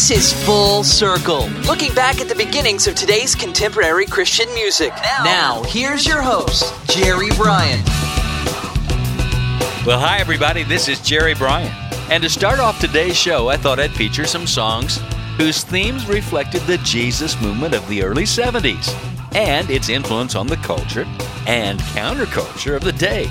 This is Full Circle, looking back at the beginnings of today's contemporary Christian music. Now, here's your host, Jerry Bryant. Well, hi, everybody. This is Jerry Bryant. And to start off today's show, I thought I'd feature some songs whose themes reflected the Jesus movement of the early 70s and its influence on the culture and counterculture of the day.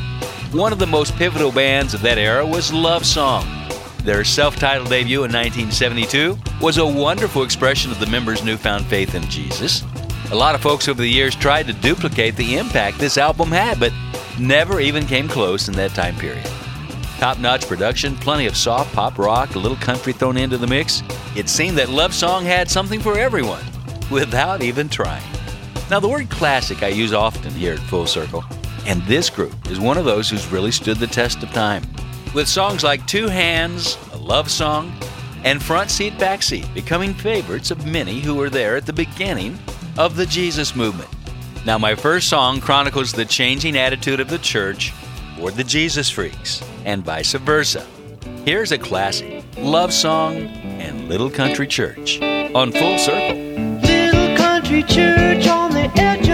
One of the most pivotal bands of that era was Love Song. Their self titled debut in 1972 was a wonderful expression of the members' newfound faith in Jesus. A lot of folks over the years tried to duplicate the impact this album had, but never even came close in that time period. Top notch production, plenty of soft pop rock, a little country thrown into the mix. It seemed that Love Song had something for everyone without even trying. Now, the word classic I use often here at Full Circle, and this group is one of those who's really stood the test of time. With songs like Two Hands, A Love Song, and Front Seat Back Seat becoming favorites of many who were there at the beginning of the Jesus movement. Now, my first song chronicles the changing attitude of the church toward the Jesus freaks, and vice versa. Here's a classic love song and Little Country Church on Full Circle. Little country church on the edge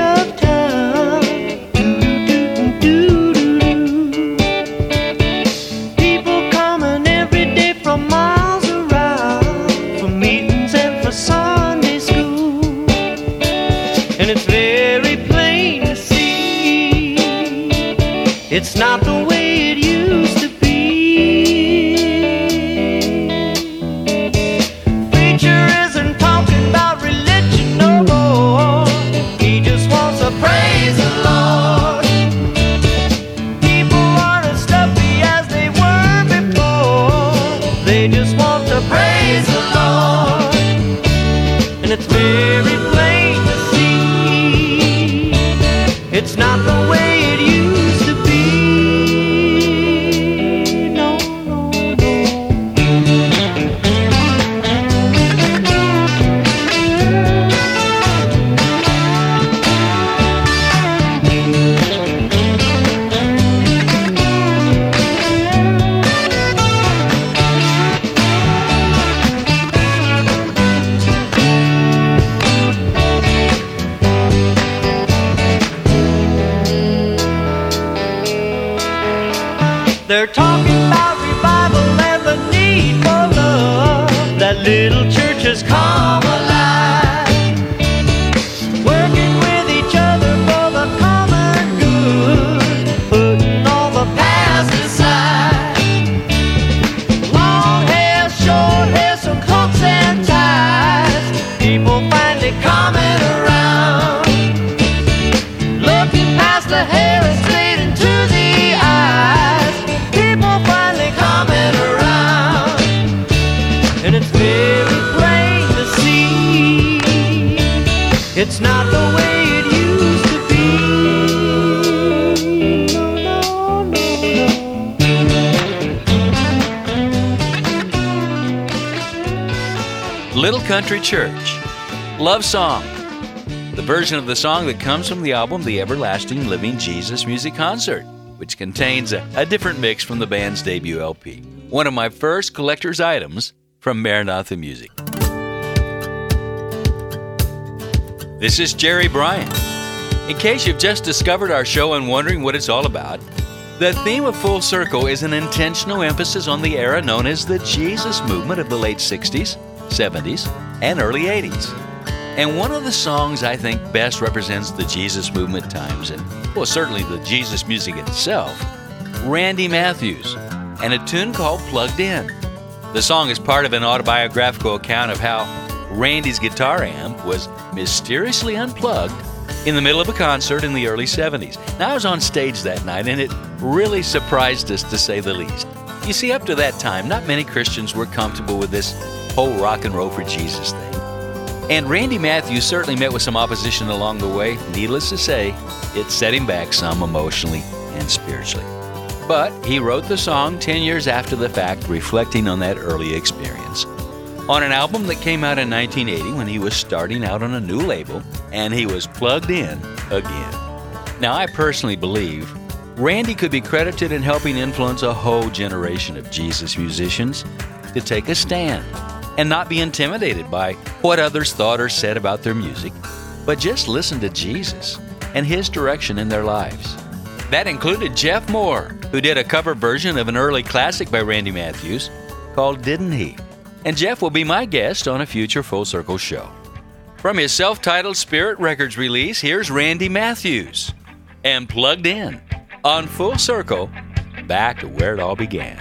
It's not the way it used to be. No, no, no, no. Little Country Church, Love Song, the version of the song that comes from the album The Everlasting Living Jesus Music Concert, which contains a, a different mix from the band's debut LP. One of my first collector's items from Maranatha Music. This is Jerry Bryant. In case you've just discovered our show and wondering what it's all about, the theme of Full Circle is an intentional emphasis on the era known as the Jesus movement of the late 60s, 70s, and early 80s. And one of the songs I think best represents the Jesus movement times, and well, certainly the Jesus music itself, Randy Matthews, and a tune called Plugged In. The song is part of an autobiographical account of how Randy's guitar amp was mysteriously unplugged in the middle of a concert in the early 70s. Now, I was on stage that night, and it really surprised us to say the least. You see, up to that time, not many Christians were comfortable with this whole rock and roll for Jesus thing. And Randy Matthews certainly met with some opposition along the way. Needless to say, it set him back some emotionally and spiritually. But he wrote the song 10 years after the fact, reflecting on that early experience. On an album that came out in 1980 when he was starting out on a new label, and he was plugged in again. Now, I personally believe Randy could be credited in helping influence a whole generation of Jesus musicians to take a stand and not be intimidated by what others thought or said about their music, but just listen to Jesus and His direction in their lives. That included Jeff Moore, who did a cover version of an early classic by Randy Matthews called Didn't He? And Jeff will be my guest on a future Full Circle show. From his self titled Spirit Records release, here's Randy Matthews and Plugged In on Full Circle, back to where it all began.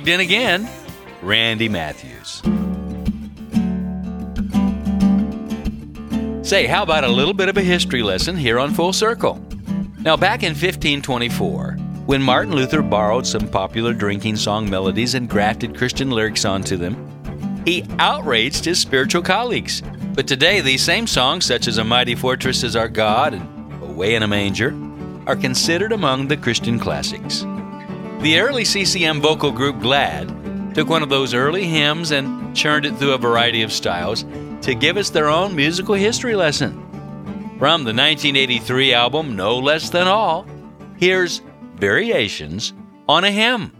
Plugged in again, Randy Matthews. Say, how about a little bit of a history lesson here on Full Circle? Now, back in 1524, when Martin Luther borrowed some popular drinking song melodies and grafted Christian lyrics onto them, he outraged his spiritual colleagues. But today, these same songs, such as A Mighty Fortress is Our God and Away in a Manger, are considered among the Christian classics. The early CCM vocal group Glad took one of those early hymns and churned it through a variety of styles to give us their own musical history lesson. From the 1983 album No Less Than All, here's Variations on a Hymn.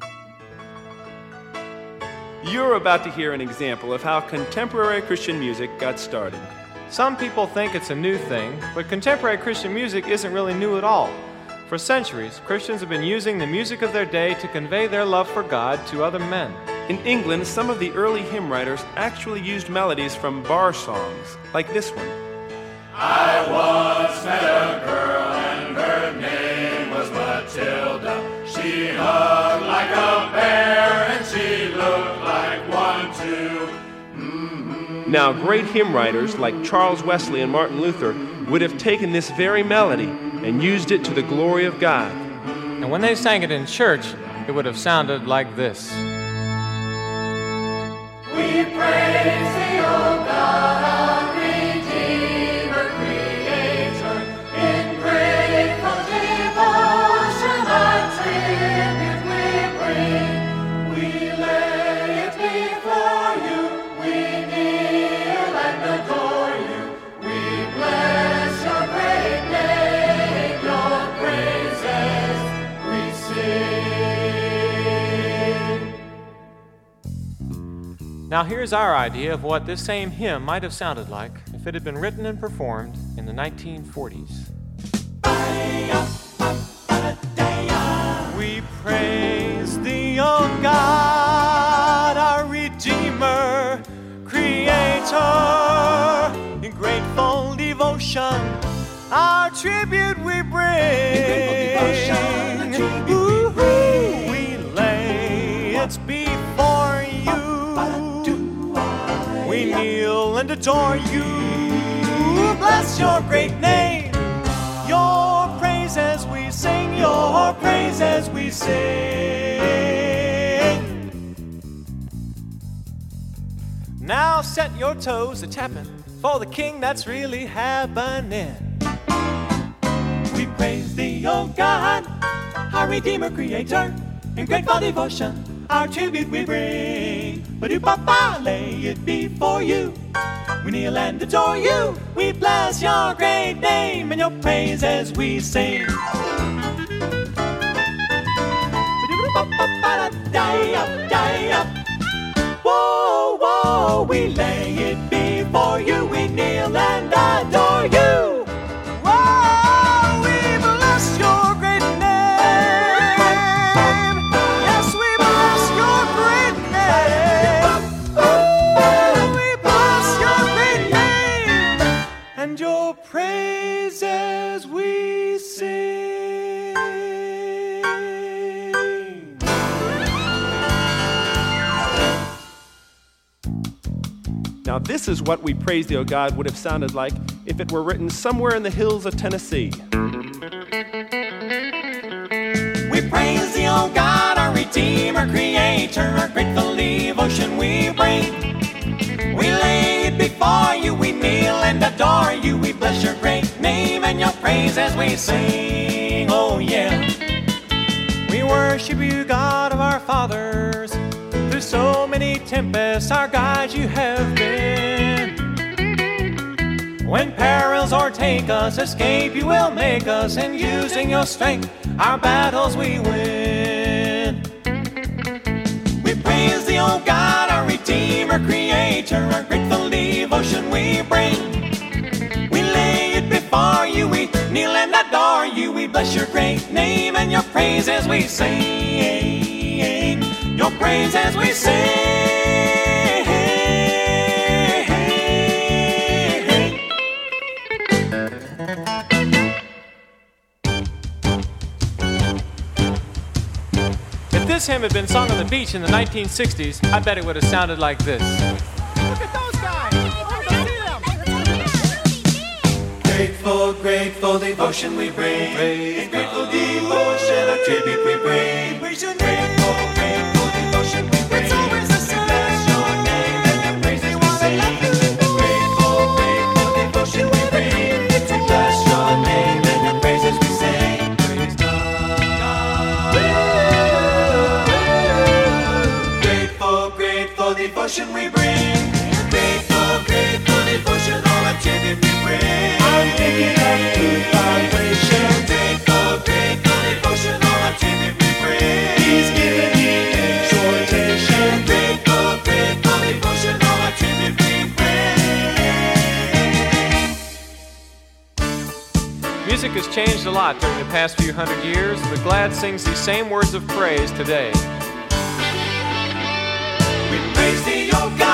You're about to hear an example of how contemporary Christian music got started. Some people think it's a new thing, but contemporary Christian music isn't really new at all. For centuries, Christians have been using the music of their day to convey their love for God to other men. In England, some of the early hymn writers actually used melodies from bar songs, like this one. I once met a girl and her name was Matilda. She hugged like a bear and she looked like one too. Mm-hmm. Now, great hymn writers like Charles Wesley and Martin Luther would have taken this very melody and used it to the glory of God. And when they sang it in church, it would have sounded like this. We praise thee, O God, Now, here's our idea of what this same hymn might have sounded like if it had been written and performed in the 1940s. We praise thee, O God, our Redeemer, Creator. In grateful devotion, our tribute and adore you. Bless your great name. Your praise as we sing, your praise as we sing. Now set your toes a tapping for the king that's really happening. We praise thee, O God, our Redeemer, Creator. In grateful devotion, our tribute we bring. But you, Papa, lay it before you. We kneel and adore you. We bless your great name and your praise as we sing. Whoa, whoa, we lay this is what We Praise Thee, O God would have sounded like if it were written somewhere in the hills of Tennessee. We praise thee, O God, our Redeemer, Creator, our grateful devotion we bring. We lay it before you, we kneel and adore you. We bless your great name and your praise as we sing. Oh, yeah. We worship you, God of our fathers. So many tempests, our guide you have been. When perils o'ertake us, escape you will make us, and using your strength, our battles we win. We praise thee, O God, our Redeemer, Creator, our grateful devotion we bring. We lay it before you, we kneel and adore you. We bless your great name and your praise as we sing. Your praise as we sing. If this hymn had been sung on the beach in the 1960s, I bet it would have sounded like this. Look at those guys. Grateful, grateful devotion we bring. In grateful devotion, our tribute we bring. Grateful, grateful devotion we bring. Grateful, grateful devotion, all our tribute we bring. I'm picking up good vibration. Grateful, grateful devotion, all our tribute we bring. He's giving me exhortation. Grateful, grateful devotion, all our tribute we bring. Music has changed a lot during the past few hundred years, but Glad sings these same words of praise today. We praise thee, O God,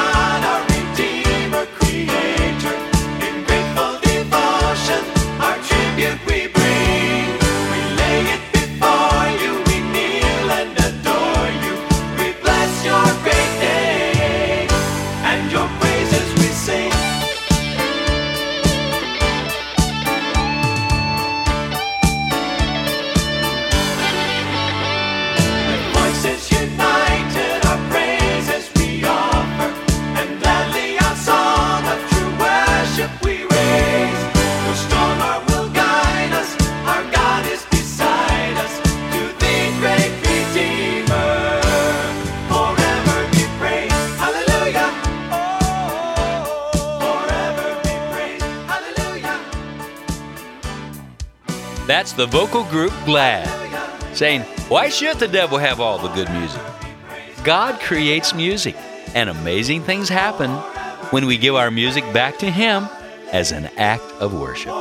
the vocal group Glad, saying, Why should the devil have all the good music? God creates music, and amazing things happen when we give our music back to Him as an act of worship.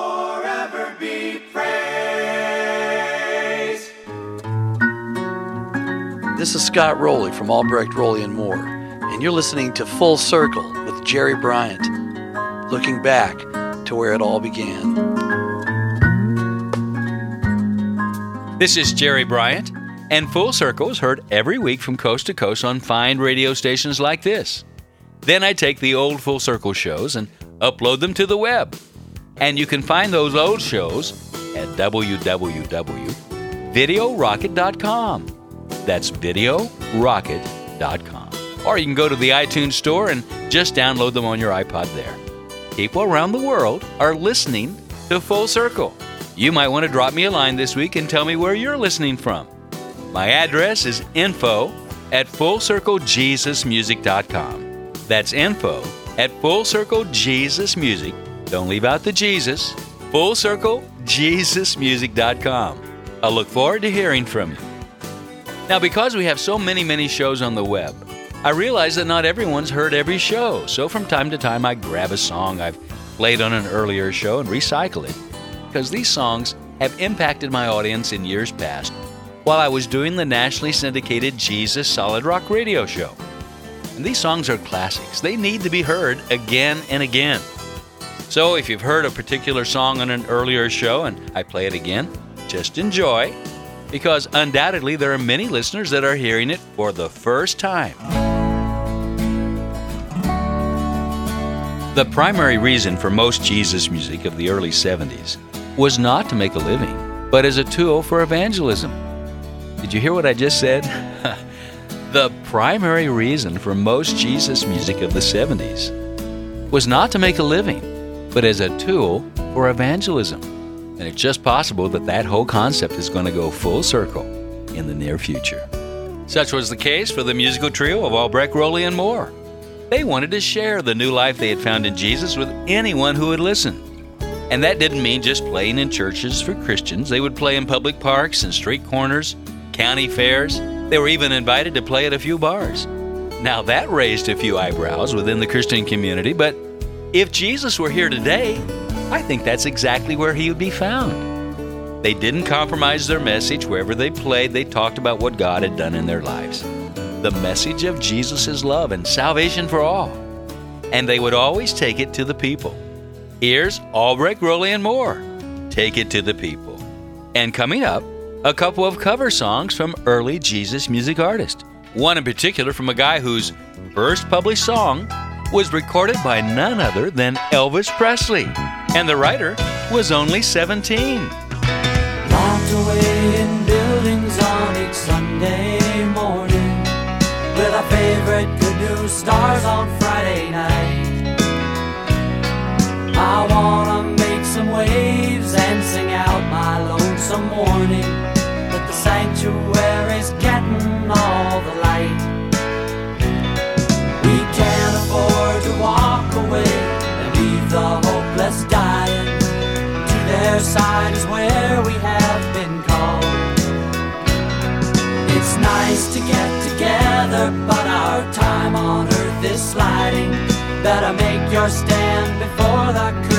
This is Scott Roley from Albrecht Roley and Moore, and you're listening to Full Circle with Jerry Bryant, looking back to where it all began. This is Jerry Bryant, and Full Circle is heard every week from coast to coast on fine radio stations like this. Then I take the old Full Circle shows and upload them to the web. And you can find those old shows at www.videorocket.com. That's videorocket.com. Or you can go to the iTunes store and just download them on your iPod there. People around the world are listening to Full Circle. You might want to drop me a line this week and tell me where you're listening from. My address is info at fullcirclejesusmusic.com. That's info at fullcirclejesusmusic. Don't leave out the Jesus. Fullcirclejesusmusic.com. I look forward to hearing from you. Now, because we have so many, many shows on the web, I realize that not everyone's heard every show. So from time to time, I grab a song I've played on an earlier show and recycle it because these songs have impacted my audience in years past while I was doing the nationally syndicated Jesus Solid Rock radio show. And these songs are classics. They need to be heard again and again. So if you've heard a particular song on an earlier show and I play it again, just enjoy because undoubtedly there are many listeners that are hearing it for the first time. The primary reason for most Jesus music of the early 70s was not to make a living, but as a tool for evangelism. Did you hear what I just said? the primary reason for most Jesus music of the 70s was not to make a living, but as a tool for evangelism. And it's just possible that that whole concept is going to go full circle in the near future. Such was the case for the musical trio of Albrecht, Roley, and Moore. They wanted to share the new life they had found in Jesus with anyone who would listen. And that didn't mean just playing in churches for Christians. They would play in public parks and street corners, county fairs. They were even invited to play at a few bars. Now that raised a few eyebrows within the Christian community, but if Jesus were here today, I think that's exactly where he would be found. They didn't compromise their message. Wherever they played, they talked about what God had done in their lives the message of Jesus' love and salvation for all. And they would always take it to the people. Here's Albrecht, Roley, and Moore. Take it to the people. And coming up, a couple of cover songs from early Jesus music artists. One in particular from a guy whose first published song was recorded by none other than Elvis Presley. And the writer was only 17. Locked away in buildings on each Sunday morning with our favorite good news stars on Friday night. I wanna make some waves and sing out my lonesome warning that the sanctuary's getting all the light. We can't afford to walk away and leave the hopeless dying. To their side is where we have been called. It's nice to get together, but our time on earth is sliding. Stand before the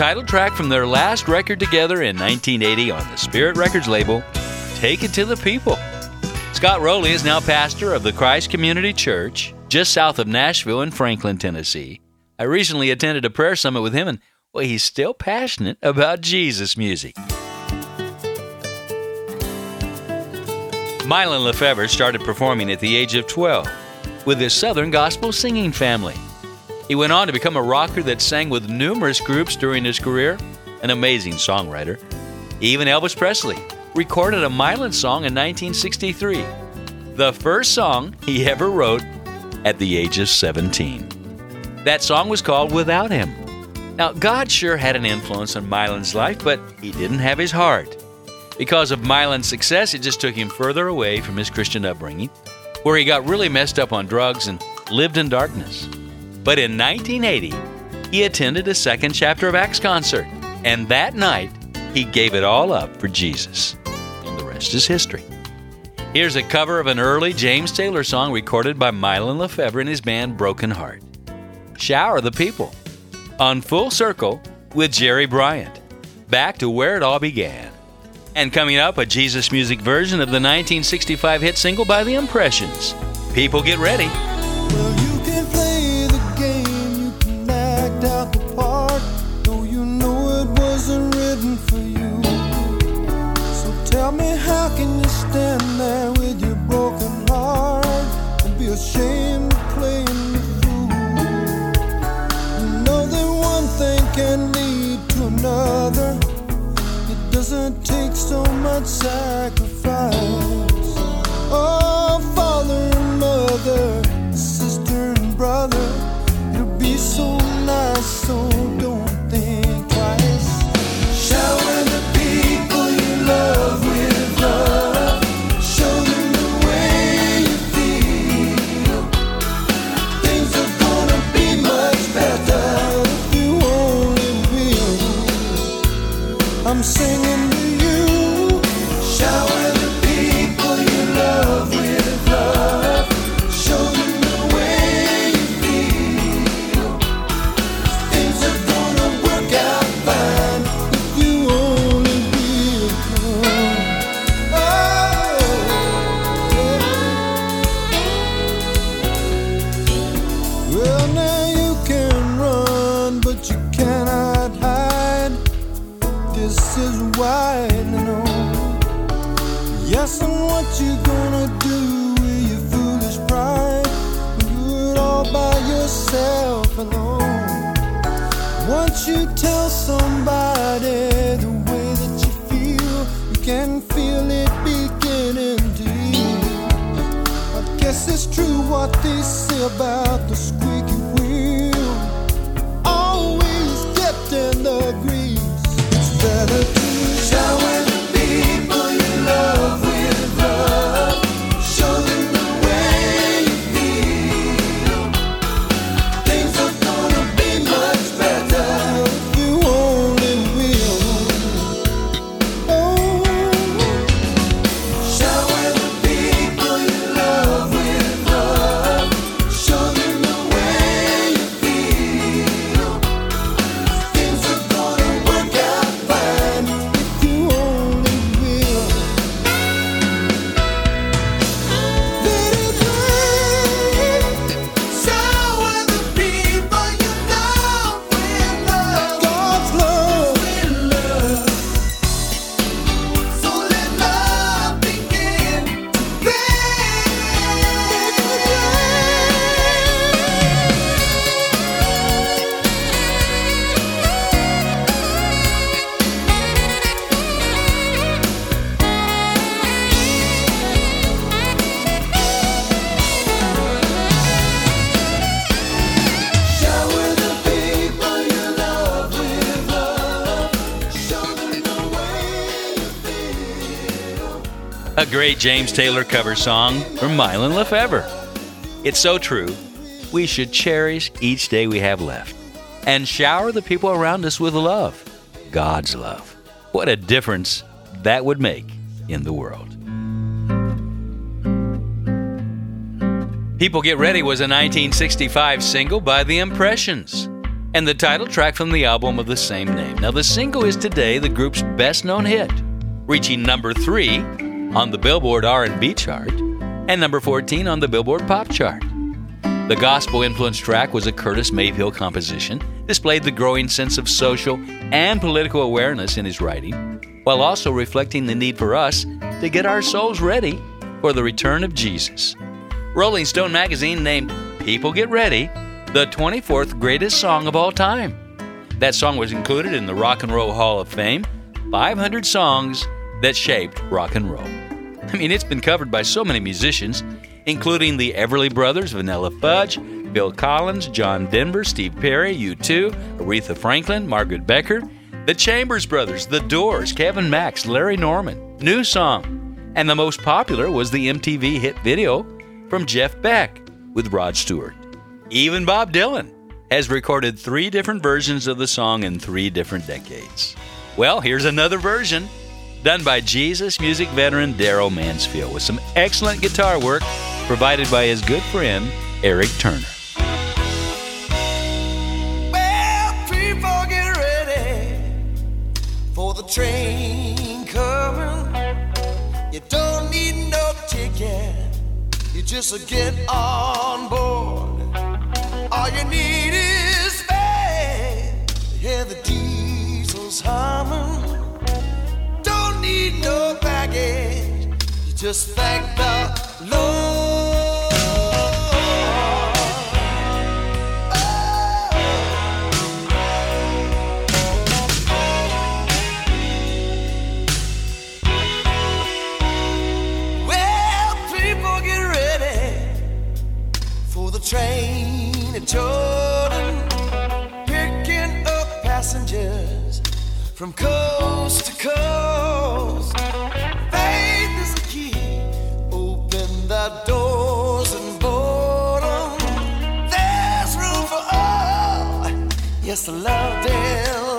title track from their last record together in 1980 on the Spirit Records label, Take It to the People. Scott Roley is now pastor of the Christ Community Church just south of Nashville in Franklin, Tennessee. I recently attended a prayer summit with him, and well, he's still passionate about Jesus music. Mylon LeFevre started performing at the age of 12 with his Southern Gospel singing family. He went on to become a rocker that sang with numerous groups during his career, an amazing songwriter. Even Elvis Presley recorded a Mylon song in 1963, the first song he ever wrote at the age of 17. That song was called Without Him. Now, God sure had an influence on Mylon's life, but he didn't have his heart. Because of Mylon's success, it just took him further away from his Christian upbringing, where he got really messed up on drugs and lived in darkness. But in 1980, he attended a second chapter of Acts concert, and that night, he gave it all up for Jesus. And the rest is history. Here's a cover of an early James Taylor song recorded by Mylon LeFevre and his band Broken Heart. Shower the People on Full Circle with Jerry Bryant. Back to where it all began. And coming up, a Jesus music version of the 1965 hit single by The Impressions. People get ready. So great James Taylor cover song from Mylon LeFevre. It's so true. We should cherish each day we have left and shower the people around us with love, God's love. What a difference that would make in the world. People Get Ready was a 1965 single by The Impressions and the title track from the album of the same name. Now, the single is today the group's best-known hit, reaching number 3 on the Billboard R&B chart and number 14 on the Billboard Pop chart. The gospel influenced track was a Curtis Mayfield composition, displayed the growing sense of social and political awareness in his writing, while also reflecting the need for us to get our souls ready for the return of Jesus. Rolling Stone magazine named People Get Ready the 24th greatest song of all time. That song was included in the Rock and Roll Hall of Fame 500 songs that shaped rock and roll. I mean, it's been covered by so many musicians, including the Everly Brothers, Vanilla Fudge, Bill Collins, John Denver, Steve Perry, U2, Aretha Franklin, Margaret Becker, the Chambers Brothers, The Doors, Kevin Max, Larry Norman, New Song, and the most popular was the MTV hit video from Jeff Beck with Rod Stewart. Even Bob Dylan has recorded three different versions of the song in three different decades. Well, here's another version done by Jesus music veteran Darrell Mansfield with some excellent guitar work provided by his good friend Eric Turner. Well, people get ready for the train coming. You don't need no ticket, you just get on board. All you need is faith. Hear the diesels humming. Need no baggage. You just thank the Lord. Well, people get ready for the train at Jordan, from coast to coast. Faith is the key, open the doors and board 'em. There's room for all. Yes, the loved and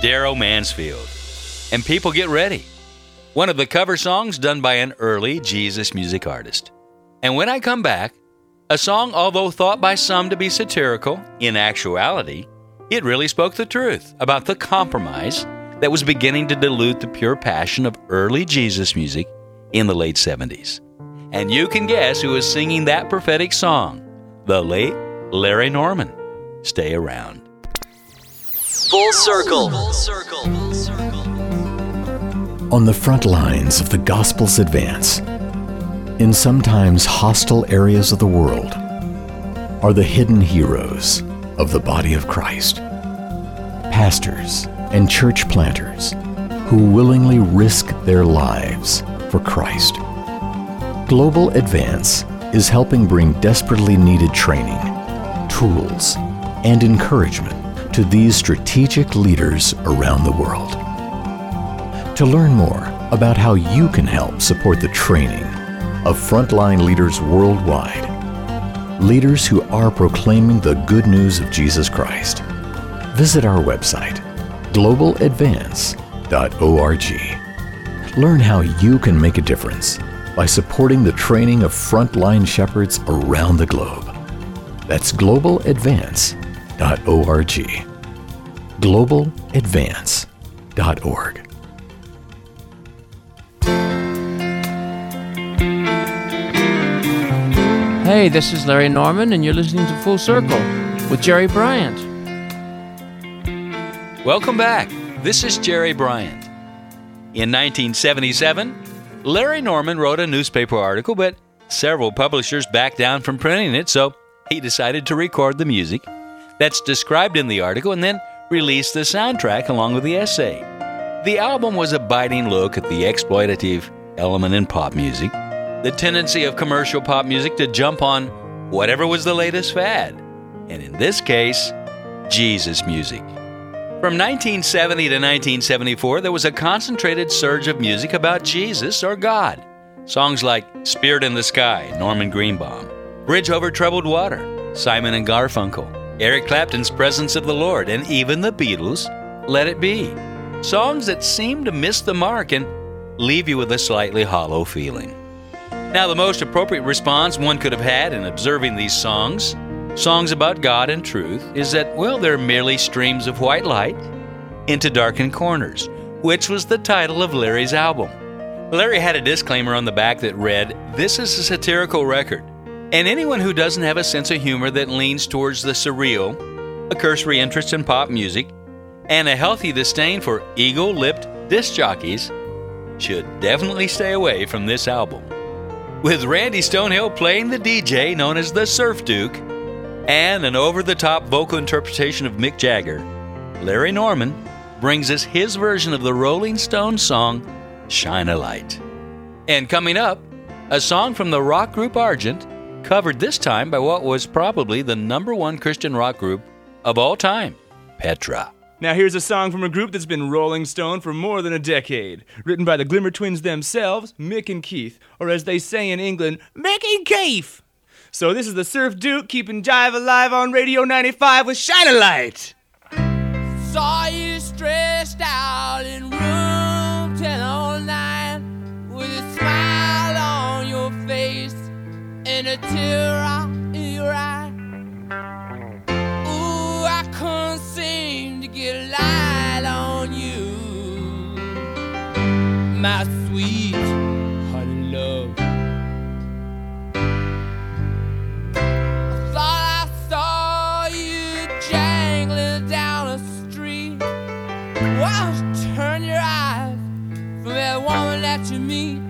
Darrell Mansfield. And people get ready. one of the cover songs done by an early Jesus music artist. And when I come back, a song, although thought by some to be satirical, in actuality, it really spoke the truth about the compromise that was beginning to dilute the pure passion of early Jesus music in the late 70s. And you can guess who was singing that prophetic song the late Larry Norman. Stay around. Full circle. On the front lines of the gospel's advance, in sometimes hostile areas of the world, are the hidden heroes of the body of Christ. Pastors and church planters who willingly risk their lives for Christ. Global Advance is helping bring desperately needed training, tools, and encouragement to these strategic leaders around the world. To learn more about how you can help support the training of frontline leaders worldwide, leaders who are proclaiming the good news of Jesus Christ, visit our website, globaladvance.org. Learn how you can make a difference by supporting the training of frontline shepherds around the globe. That's globaladvance.org. globaladvance.org. Hey, this is Larry Norman, and you're listening to Full Circle with Jerry Bryant. Welcome back. This is Jerry Bryant. In 1977, Larry Norman wrote a newspaper article, but several publishers backed down from printing it, so he decided to record the music that's described in the article and then release the soundtrack along with the essay. The album was a biting look at the exploitative element in pop music, the tendency of commercial pop music to jump on whatever was the latest fad, and in this case, Jesus music. From 1970 to 1974, there was a concentrated surge of music about Jesus or God. Songs like Spirit in the Sky, Norman Greenbaum, Bridge Over Troubled Water, Simon and Garfunkel, Eric Clapton's Presence of the Lord, and even the Beatles' Let It Be. Songs that seem to miss the mark and leave you with a slightly hollow feeling. Now, the most appropriate response one could have had in observing these songs, songs about God and truth, is that, well, they're merely streams of white light into darkened corners, which was the title of Larry's album. Larry had a disclaimer on the back that read, This is a satirical record, and anyone who doesn't have a sense of humor that leans towards the surreal, a cursory interest in pop music, and a healthy disdain for eagle lipped disc jockeys should definitely stay away from this album. With Randy Stonehill playing the DJ known as the Surf Duke and an over the top vocal interpretation of Mick Jagger, Larry Norman brings us his version of the Rolling Stones song Shine a Light. And coming up, a song from the rock group Argent, covered this time by what was probably the number one Christian rock group of all time, Petra. Now, here's a song from a group that's been Rolling Stone for more than a decade. Written by the Glimmer Twins themselves, Mick and Keith, or as they say in England, Mick and Keith. So, this is the Surf Duke keeping Jive alive on Radio 95 with Shine a Light. Saw you stressed a tear in your eye. Ooh, I couldn't seem to get a light on you, my sweet honey love. I thought I saw you jangling down street. Turn your eyes from woman that you meet.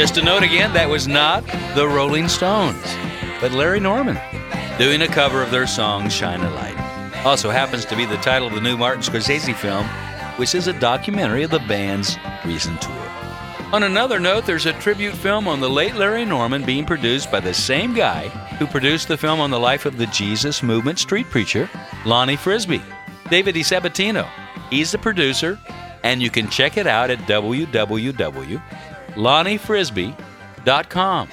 Just a note again, that was not the Rolling Stones, but Larry Norman doing a cover of their song Shine a Light. Also happens to be the title of the new Martin Scorsese film, which is a documentary of the band's recent tour. On another note, there's a tribute film on the late Larry Norman being produced by the same guy who produced the film on the life of the Jesus Movement street preacher, Lonnie Frisbee. David DiSabatino. He's the producer, and you can check it out at www.lonniefrisbee.com.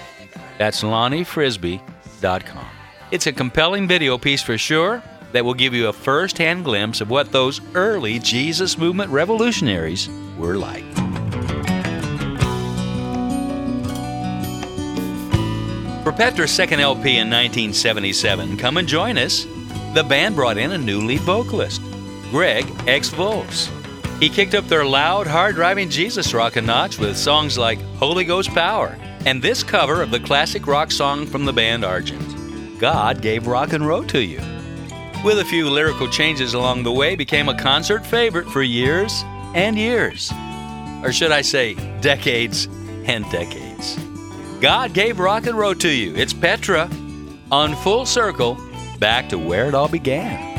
That's lonniefrisbee.com. It's a compelling video piece for sure that will give you a first hand glimpse of what those early Jesus Movement revolutionaries were like. For Petra's second LP in 1977, Come and Join Us, the band brought in a new lead vocalist, Greg X Volz. He kicked up their loud, hard driving Jesus rock a notch with songs like Holy Ghost Power and this cover of the classic rock song from the band Argent, God Gave Rock and Roll to You. With a few lyrical changes along the way, became a concert favorite for years and years. Or should I say, decades and decades. God gave rock and roll to you. It's Petra on Full Circle, back to where it all began.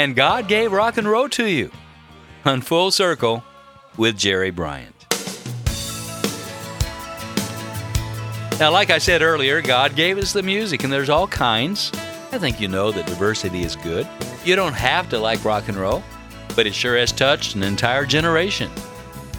And God gave rock and roll to you. On Full Circle with Jerry Bryant. Now, like I said earlier, God gave us the music, and there's all kinds. I think you know that diversity is good. You don't have to like rock and roll, but it sure has touched an entire generation.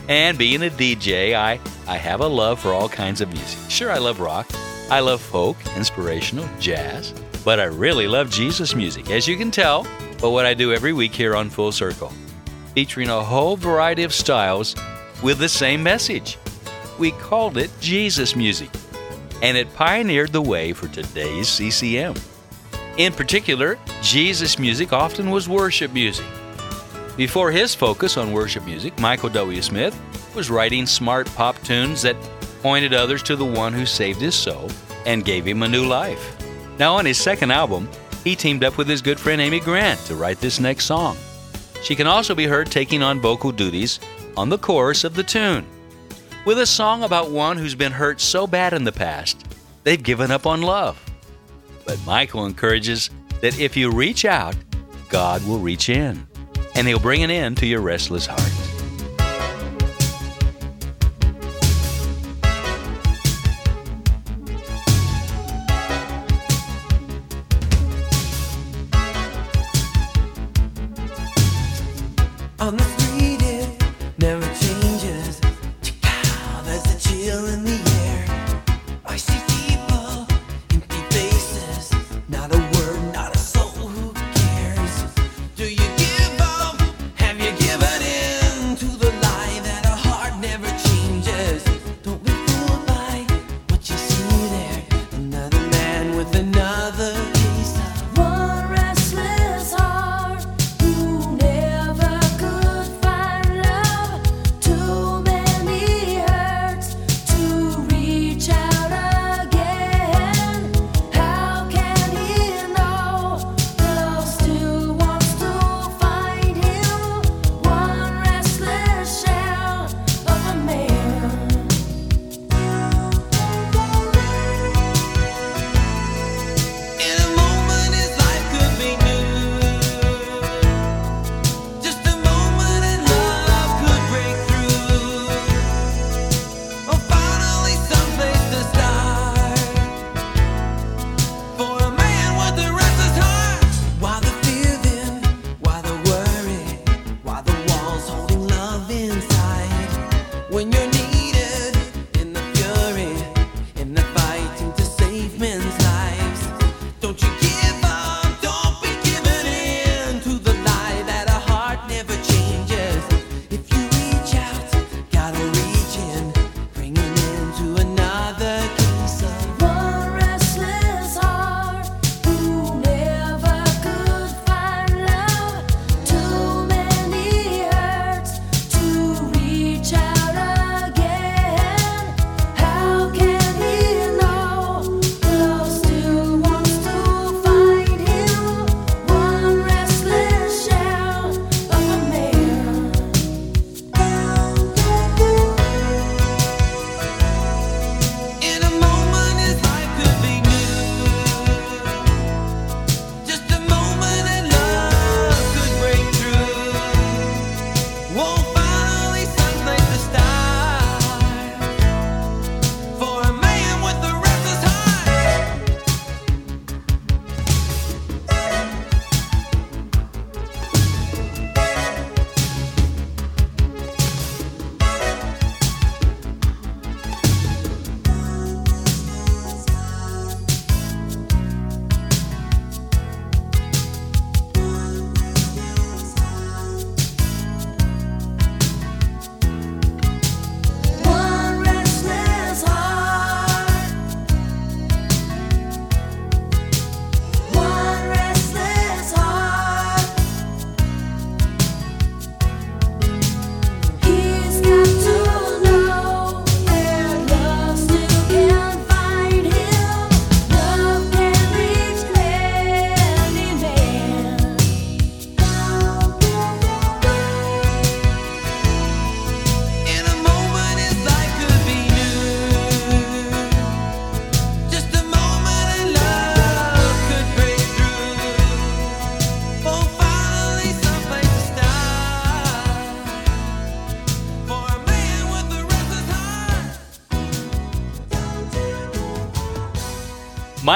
And being a DJ, I, I have a love for all kinds of music. Sure, I love rock, I love folk, inspirational, jazz, but I really love Jesus music, as you can tell by what I do every week here on Full Circle, featuring a whole variety of styles with the same message. We called it Jesus music, and it pioneered the way for today's CCM. In particular, Jesus music often was worship music. Before his focus on worship music, Michael W. Smith was writing smart pop tunes that pointed others to the one who saved his soul and gave him a new life. Now, on his second album, he teamed up with his good friend Amy Grant to write this next song. She can also be heard taking on vocal duties on the chorus of the tune, with a song about one who's been hurt so bad in the past, they've given up on love. But Michael encourages that if you reach out, God will reach in, and He'll bring an end to your restless heart.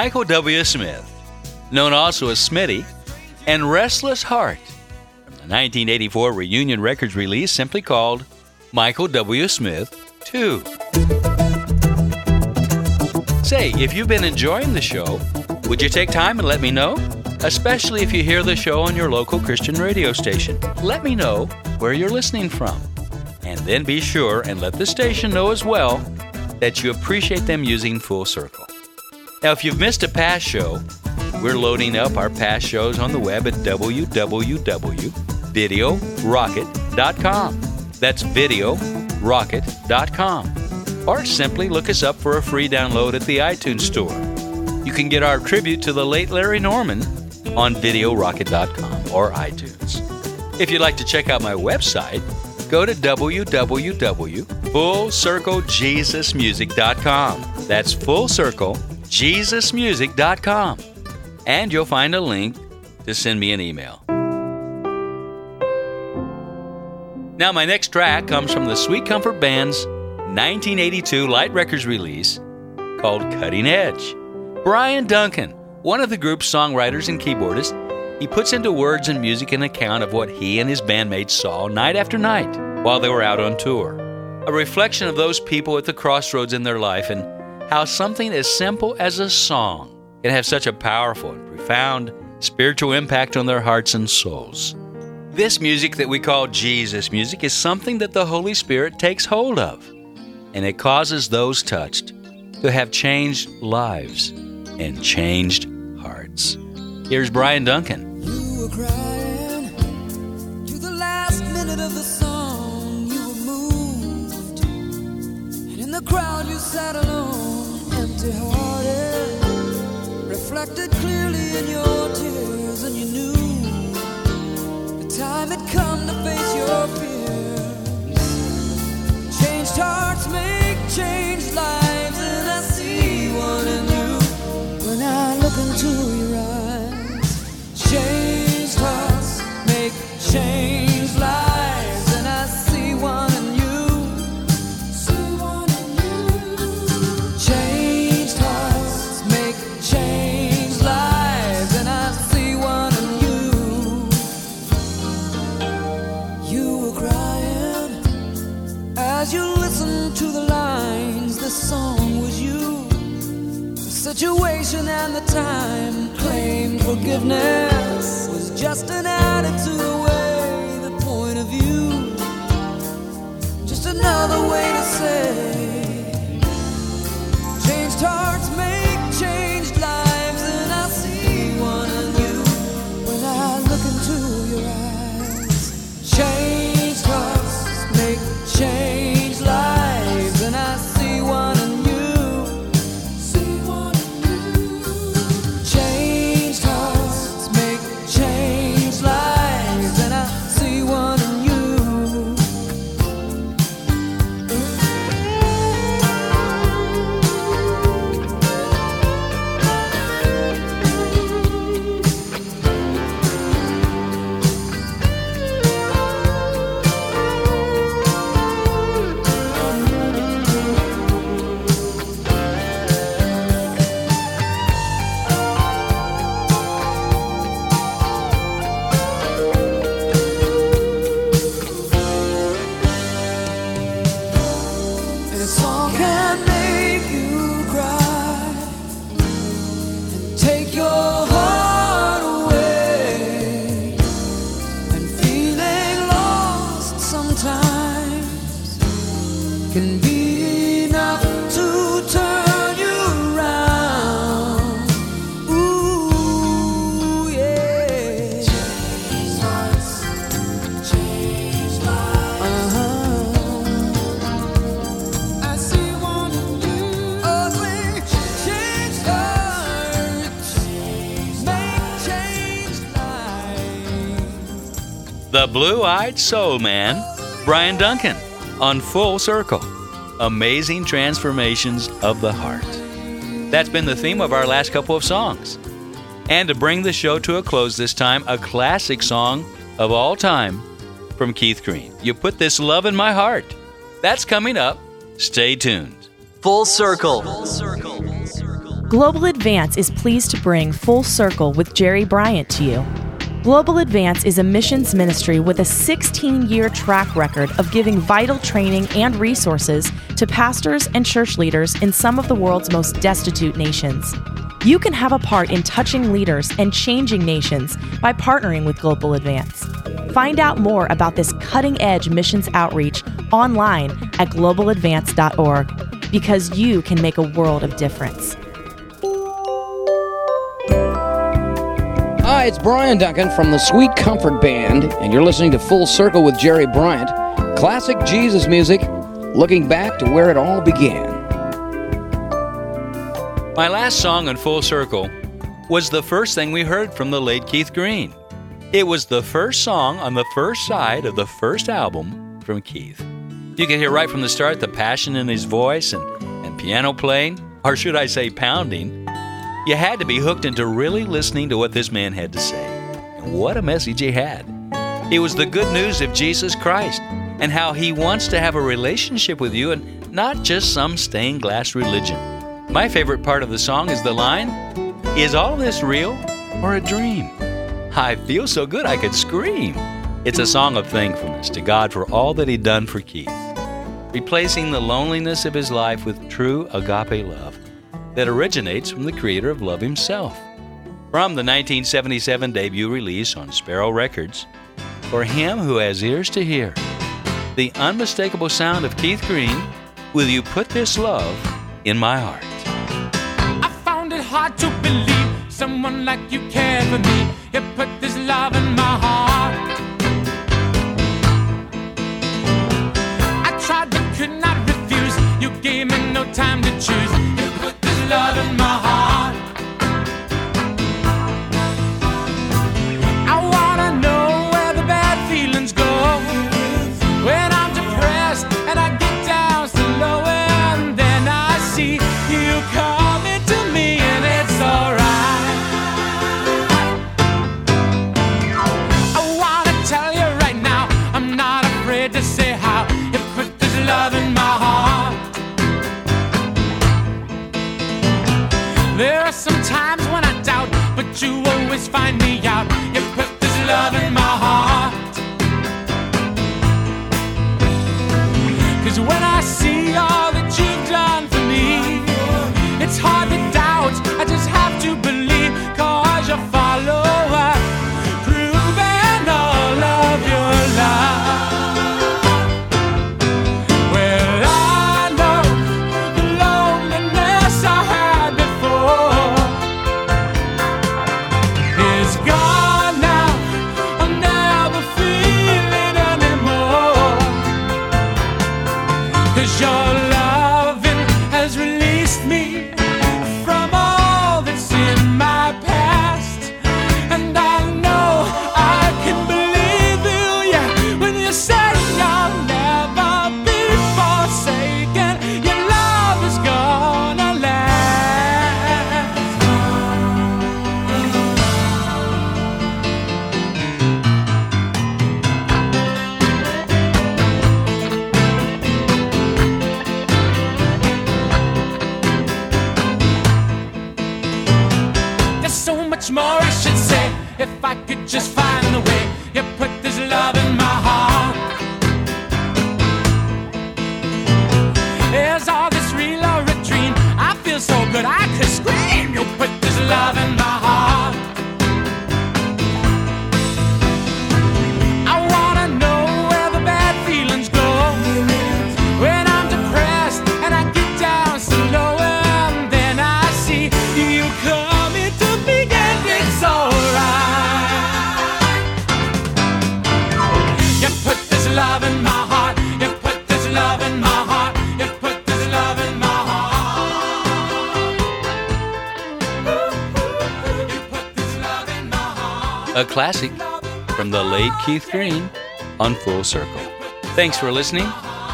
Michael W. Smith, known also as Smitty, and Restless Heart from the 1984 Reunion Records release simply called Michael W. Smith 2. Say, if you've been enjoying the show, would you take time and let me know? Especially if you hear the show on your local Christian radio station. Let me know where you're listening from. And then be sure and let the station know as well that you appreciate them using Full Circle. Now, if you've missed a past show, we're loading up our past shows on the web at www.videorocket.com. That's videorocket.com. Or simply look us up for a free download at the iTunes Store. You can get our tribute to the late Larry Norman on videorocket.com or iTunes. If you'd like to check out my website, go to www.fullcirclejesusmusic.com. That's fullcirclejesusmusic.com. And you'll find a link to send me an email. Now, my next track comes from the Sweet Comfort Band's 1982 Light Records release called Cutting Edge. Bryan Duncan, one of the group's songwriters and keyboardists, he puts into words and music an account of what he and his bandmates saw night after night while they were out on tour. A reflection of those people at the crossroads in their life and how something as simple as a song can have such a powerful and profound spiritual impact on their hearts and souls. This music that we call Jesus music is something that the Holy Spirit takes hold of, and it causes those touched to have changed lives and changed hearts. Here's Bryan Duncan. Crowd you sat alone, empty-hearted, reflected clearly in your tears, and you knew the time had come to face your fears. Changed hearts make changed lives, and I see one in you when I look into your eyes. Changed hearts make changed situation and the time claimed forgiveness was just an attitude away, the point of view. Just another way to say, changed hearts The Blue Eyed Soul Man, Bryan Duncan, on Full Circle. Amazing transformations of the heart. That's been the theme of our last couple of songs. And to bring the show to a close this time, a classic song of all time from Keith Green. You put this love in my heart. That's coming up. Stay tuned. Full circle. Global Advance is pleased to bring Full Circle with Jerry Bryant to you. Global Advance is a missions ministry with a 16 year track record of giving vital training and resources to pastors and church leaders in some of the world's most destitute nations. You can have a part in touching leaders and changing nations by partnering with Global Advance. Find out more about this cutting edge missions outreach online at globaladvance.org because you can make a world of difference. It's Bryan Duncan from the Sweet Comfort Band, and you're listening to Full Circle with Jerry Bryant. Classic Jesus music, looking back to where it all began. My last song on Full Circle was the first thing we heard from the late Keith Green. It was the first song on the first side of the first album from Keith. You can hear right from the start the passion in his voice and, and piano playing, or should I say pounding. You had to be hooked into really listening to what this man had to say. And what a message he had. It was the good news of Jesus Christ and how he wants to have a relationship with you and not just some stained glass religion. My favorite part of the song is the line Is all this real or a dream? I feel so good I could scream. It's a song of thankfulness to God for all that He'd done for Keith, replacing the loneliness of his life with true agape love that originates from the creator of love himself. From the 1977 debut release on Sparrow Records, For Him Who Has Ears to Hear, the unmistakable sound of Keith Green, Will You Put This Love in My Heart? I found it hard to believe someone like you cared for me. You put this love in my heart. I tried but could not refuse. You gave me no time to choose. You put Keith Green on Full Circle. Thanks for listening.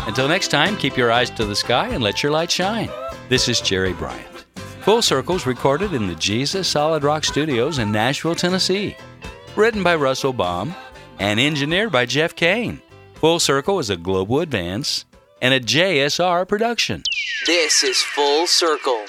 Until next time, keep your eyes to the sky and let your light shine. This is Jerry Bryant. Full Circle's recorded in the Jesus Solid Rock Studios in Nashville, Tennessee. Written by Russell Baum and engineered by Jeff Kane. Full Circle is a global advance and a JSR production. This is Full Circle